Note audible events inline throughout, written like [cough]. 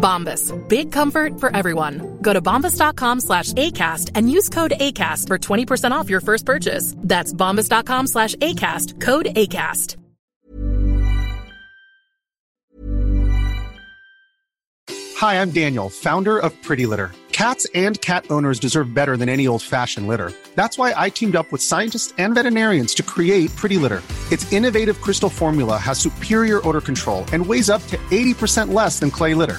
Bombas. Big comfort for everyone. Go to bombas.com slash ACAST and use code ACAST for 20% off your first purchase. That's bombas.com slash ACAST. Code ACAST. Hi, I'm Daniel, founder of Pretty Litter. Cats and cat owners deserve better than any old-fashioned litter. That's why I teamed up with scientists and veterinarians to create Pretty Litter. Its innovative crystal formula has superior odor control and weighs up to 80% less than clay litter.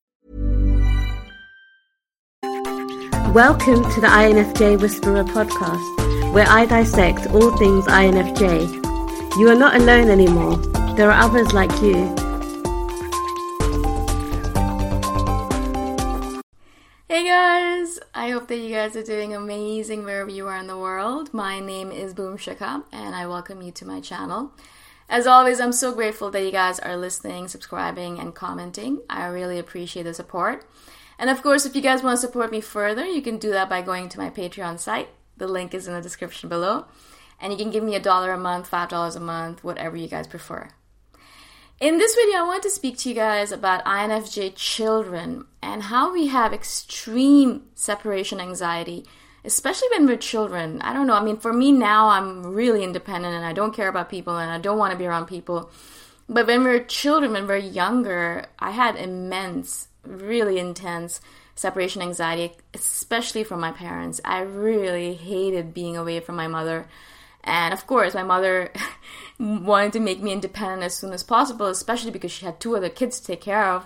Welcome to the INFJ Whisperer podcast, where I dissect all things INFJ. You are not alone anymore. There are others like you. Hey guys! I hope that you guys are doing amazing wherever you are in the world. My name is Boom Shikha, and I welcome you to my channel. As always, I'm so grateful that you guys are listening, subscribing, and commenting. I really appreciate the support. And of course, if you guys want to support me further, you can do that by going to my Patreon site. The link is in the description below. And you can give me a dollar a month, five dollars a month, whatever you guys prefer. In this video, I want to speak to you guys about INFJ children and how we have extreme separation anxiety, especially when we're children. I don't know, I mean, for me now, I'm really independent and I don't care about people and I don't want to be around people. But when we're children, when we're younger, I had immense really intense separation anxiety, especially from my parents. I really hated being away from my mother. And of course, my mother [laughs] wanted to make me independent as soon as possible, especially because she had two other kids to take care of.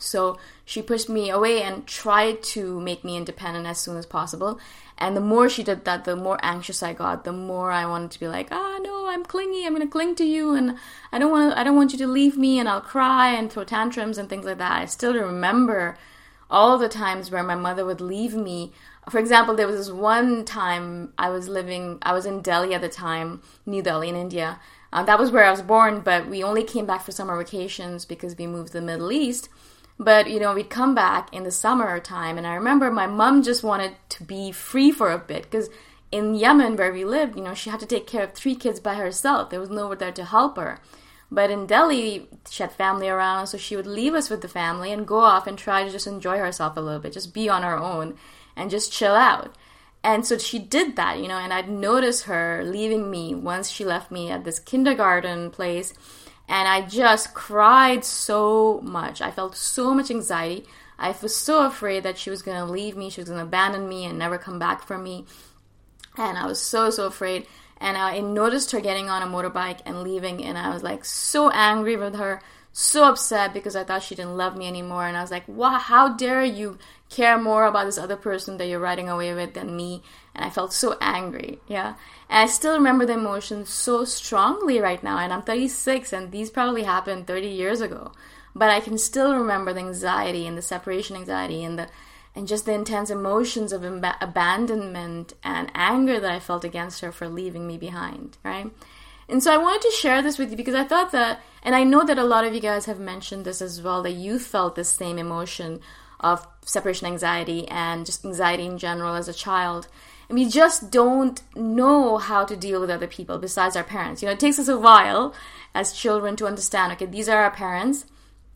So she pushed me away and tried to make me independent as soon as possible. And the more she did that, the more anxious I got. The more I wanted to be like, ah, no, I'm clingy. I'm gonna cling to you, and I don't want. I don't want you to leave me. And I'll cry and throw tantrums and things like that. I still remember all the times where my mother would leave me. For example, there was this one time I was living. I was in Delhi at the time, New Delhi in India. Uh, that was where I was born, but we only came back for summer vacations because we moved to the Middle East But, you know, we'd come back in the summer time, and I remember my mom just wanted to be free for a bit because in Yemen, where we lived, you know, she had to take care of three kids by herself. There was no one there to help her. But in Delhi, she had family around, so she would leave us with the family and go off and try to just enjoy herself a little bit, just be on her own and just chill out. And so she did that, you know, and I'd notice her leaving me once she left me at this kindergarten place. And I just cried so much. I felt so much anxiety. I was so afraid that she was to leave me, she was to abandon me and never come back for me. And I was so, so afraid. And I noticed her getting on a motorbike and leaving, and I was like so angry with her, so upset because I thought she didn't love me anymore. And I was like, wow, how dare you care more about this other person that you're riding away with than me? And I felt so angry, yeah. And I still remember the emotions so strongly right now. And I'm 36, and these probably happened 30 years ago. But I can still remember the anxiety and the separation anxiety and the and just the intense emotions of ab- abandonment and anger that I felt against her for leaving me behind, right? And so I wanted to share this with you because I thought that, and I know that a lot of you guys have mentioned this as well, that you felt the same emotion of separation anxiety and just anxiety in general as a child. And we just don't know how to deal with other people besides our parents. You know, it takes us a while as children to understand okay, these are our parents,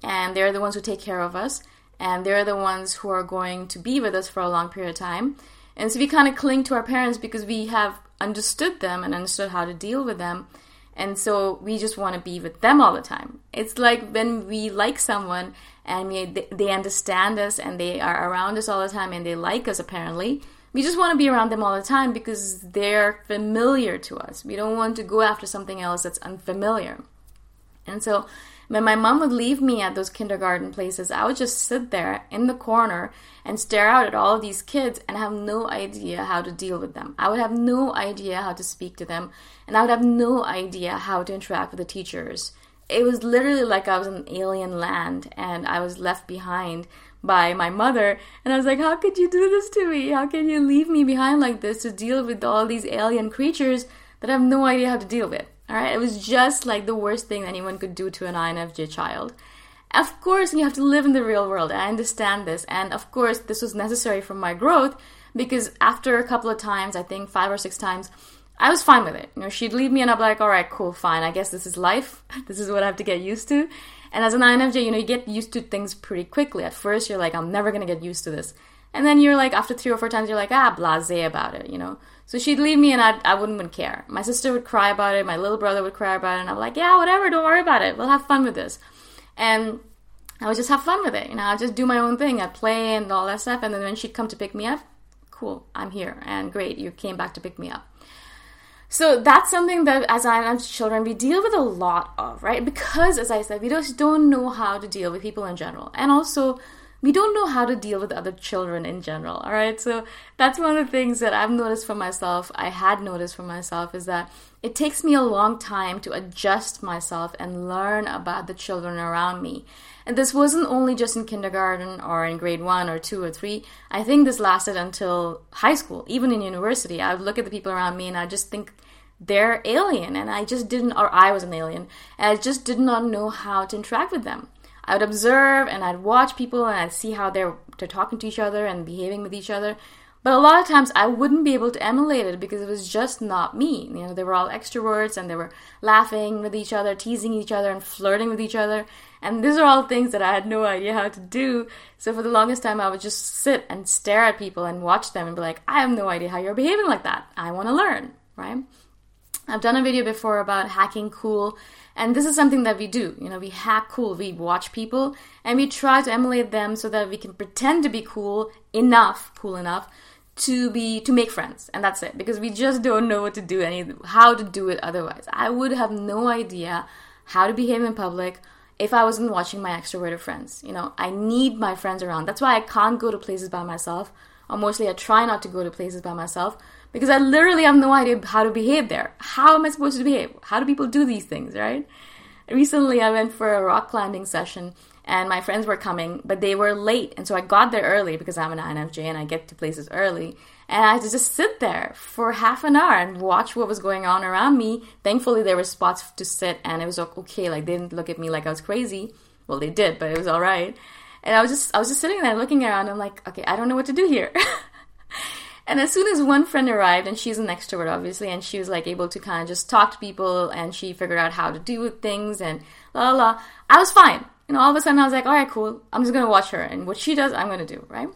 and they're the ones who take care of us, and they're the ones who are going to be with us for a long period of time. And so we kind of cling to our parents because we have understood them and understood how to deal with them. And so we just want to be with them all the time. It's like when we like someone and we, they understand us and they are around us all the time and they like us apparently. We just want to be around them all the time because they're familiar to us. We don't want to go after something else that's unfamiliar. And so when my mom would leave me at those kindergarten places, I would just sit there in the corner and stare out at all these kids and have no idea how to deal with them. I would have no idea how to speak to them, and I would have no idea how to interact with the teachers. It was literally like I was in alien land and I was left behind by my mother. And I was like, How could you do this to me? How can you leave me behind like this to deal with all these alien creatures that I have no idea how to deal with? All right, it was just like the worst thing anyone could do to an INFJ child. Of course, you have to live in the real world. I understand this. And of course, this was necessary for my growth because after a couple of times, I think five or six times, I was fine with it. You know, she'd leave me and I'd be like, all right, cool, fine. I guess this is life. [laughs] this is what I have to get used to. And as an INFJ, you know, you get used to things pretty quickly. At first, you're like, I'm never going to get used to this. And then you're like, after three or four times, you're like, ah, blase about it, you know. So she'd leave me and I'd, I wouldn't even care. My sister would cry about it. My little brother would cry about it. And I'm like, yeah, whatever. Don't worry about it. We'll have fun with this. And I would just have fun with it. You know, I'd just do my own thing. I'd play and all that stuff. And then when she'd come to pick me up, cool, I'm here. And great, you came back to pick me up. So that's something that as INFJ children we deal with a lot of, right? Because as I said, we just don't know how to deal with people in general. And also we don't know how to deal with other children in general all right so that's one of the things that i've noticed for myself i had noticed for myself is that it takes me a long time to adjust myself and learn about the children around me and this wasn't only just in kindergarten or in grade one or two or three i think this lasted until high school even in university i would look at the people around me and i just think they're alien and i just didn't or i was an alien and i just did not know how to interact with them I would observe and I'd watch people and I'd see how they're they're talking to each other and behaving with each other. But a lot of times I wouldn't be able to emulate it because it was just not me. You know, they were all extroverts and they were laughing with each other, teasing each other, and flirting with each other. And these are all things that I had no idea how to do. So for the longest time, I would just sit and stare at people and watch them and be like, I have no idea how you're behaving like that. I want to learn, right? I've done a video before about hacking cool and this is something that we do. You know, we hack cool. We watch people and we try to emulate them so that we can pretend to be cool enough, cool enough to be to make friends. And that's it. Because we just don't know what to do any how to do it otherwise. I would have no idea how to behave in public if I wasn't watching my extroverted friends. You know, I need my friends around. That's why I can't go to places by myself. Or mostly I try not to go to places by myself because I literally have no idea how to behave there. How am I supposed to behave? How do people do these things, right? Recently, I went for a rock climbing session and my friends were coming, but they were late. And so I got there early because I'm an INFJ and I get to places early. And I had to just sit there for half an hour and watch what was going on around me. Thankfully, there were spots to sit and it was okay. Like, they didn't look at me like I was crazy. Well, they did, but it was all right. And I was just I was just sitting there looking around. I'm like, okay, I don't know what to do here. [laughs] and as soon as one friend arrived, and she's an extrovert, obviously, and she was like able to kind of just talk to people, and she figured out how to do things, and la la la. I was fine. And all of a sudden I was like, all right, cool. I'm just gonna watch her, and what she does, I'm gonna do, right?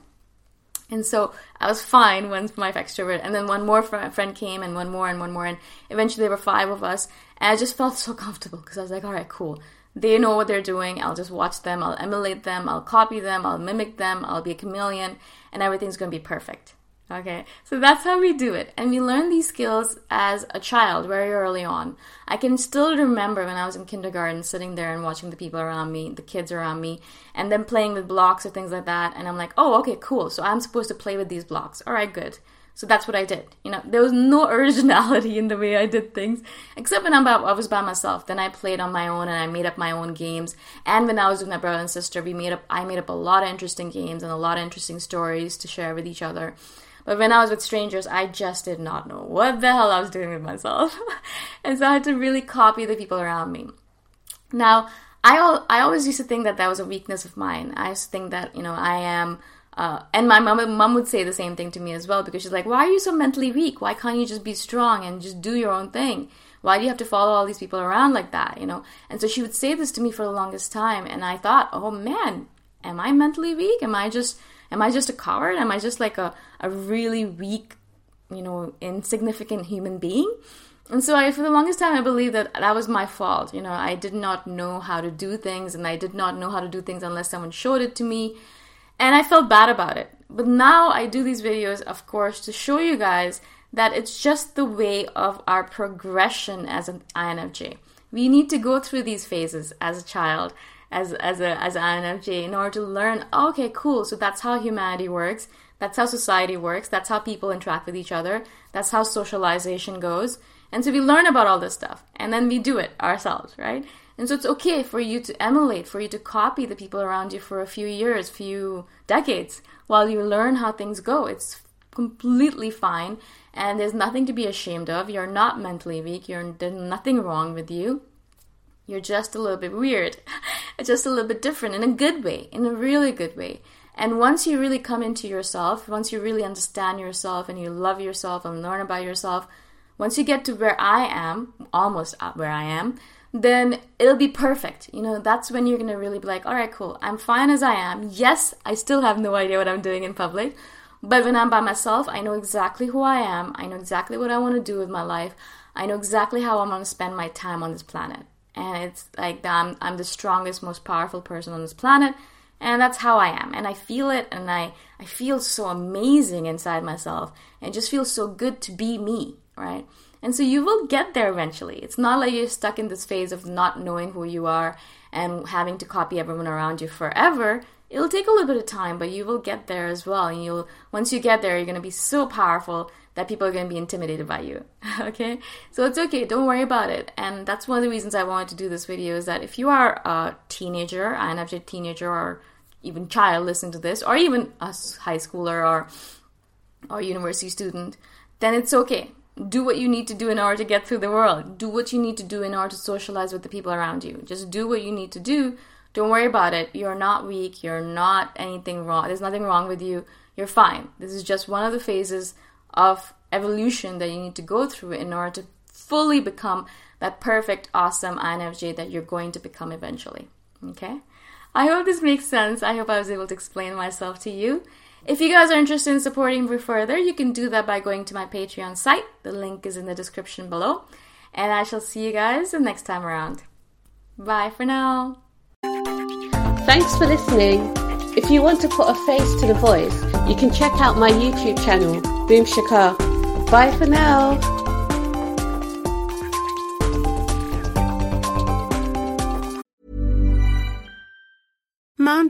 And so I was fine once my extrovert, and then one more friend came, and one more, and one more, and eventually there were five of us, and I just felt [laughs] so comfortable because I was like, all right, cool. They know what they're doing. I'll just watch them. I'll emulate them. I'll copy them. I'll mimic them. I'll be a chameleon, and everything's gonna be perfect. Okay, so that's how we do it. And we learn these skills as a child very early on. I can still remember when I was in kindergarten sitting there and watching the people around me, the kids around me, and then playing with blocks or things like that. And I'm like, oh, okay, cool. So I'm supposed to play with these blocks. All right, good. So that's what I did. You know, there was no [laughs] originality in the way I did things, except when I was by myself. Then I played on my own and I made up my own games. And when I was with my brother and sister, we made up. I made up a lot of interesting games and a lot of interesting stories to share with each other. But when I was with strangers, I just did not know what the hell I was doing with myself. [laughs] and so I had to really copy the people around me. Now, I, I always used to think that that was a weakness of mine. I used to think that, you know, I am. Uh, and my mom, mom would say the same thing to me as well because she's like, "Why are you so mentally weak? Why can't you just be strong and just do your own thing? Why do you have to follow all these people around like that?" You know. And so she would say this to me for the longest time, and I thought, "Oh man, am I mentally weak? Am I just Am I just a coward? Am I just like a, a really weak, you know, insignificant human being? And so I, for the longest time, I believed that that was my fault. You know, I did not know how to do things and I did not know how to do things unless someone showed it to me. And I felt bad about it. But now I do these videos, of course, to show you guys that it's just the way of our progression as an INFJ. We need to go through these phases as a child as as a as an INFJ in order to learn. Okay, cool. So that's how humanity works. That's how society works. That's how people interact with each other. That's how socialization goes. And so we learn about all this stuff, and then we do it ourselves, right? And so it's okay for you to emulate, for you to copy the people around you for a few years, few decades, while you learn how things go. It's completely fine, and there's nothing to be ashamed of. You're not mentally weak. You're there's nothing wrong with you. You're just a little bit weird, [laughs] just a little bit different in a good way, in a really good way. And once you really come into yourself, once you really understand yourself and you love yourself and learn about yourself, once you get to where I am, almost where I am, then it'll be perfect. You know, that's when you're going to really be like, all right, cool, I'm fine as I am. Yes, I still have no idea what I'm doing in public, but when I'm by myself, I know exactly who I am. I know exactly what I want to do with my life. I know exactly how I'm going to spend my time on this planet and it's like I'm, I'm the strongest most powerful person on this planet and that's how i am and i feel it and i i feel so amazing inside myself and just feels so good to be me right and so you will get there eventually it's not like you're stuck in this phase of not knowing who you are and having to copy everyone around you forever it'll take a little bit of time but you will get there as well and you'll once you get there you're to be so powerful that people are to be intimidated by you. [laughs] okay? So it's okay, don't worry about it. And that's one of the reasons I wanted to do this video is that if you are a teenager, INFJ teenager, or even child listening to this, or even a high schooler or or university student, then it's okay. Do what you need to do in order to get through the world. Do what you need to do in order to socialize with the people around you. Just do what you need to do. Don't worry about it. You're not weak. You're not anything wrong. There's nothing wrong with you. You're fine. This is just one of the phases of evolution that you need to go through in order to fully become that perfect, awesome INFJ that you're going to become eventually. Okay? I hope this makes sense. I hope I was able to explain myself to you. If you guys are interested in supporting me further, you can do that by going to my Patreon site. The link is in the description below. And I shall see you guys the next time around. Bye for now. Thanks for listening. If you want to put a face to the voice, you can check out my YouTube channel, Boom Shikha. Bye for now.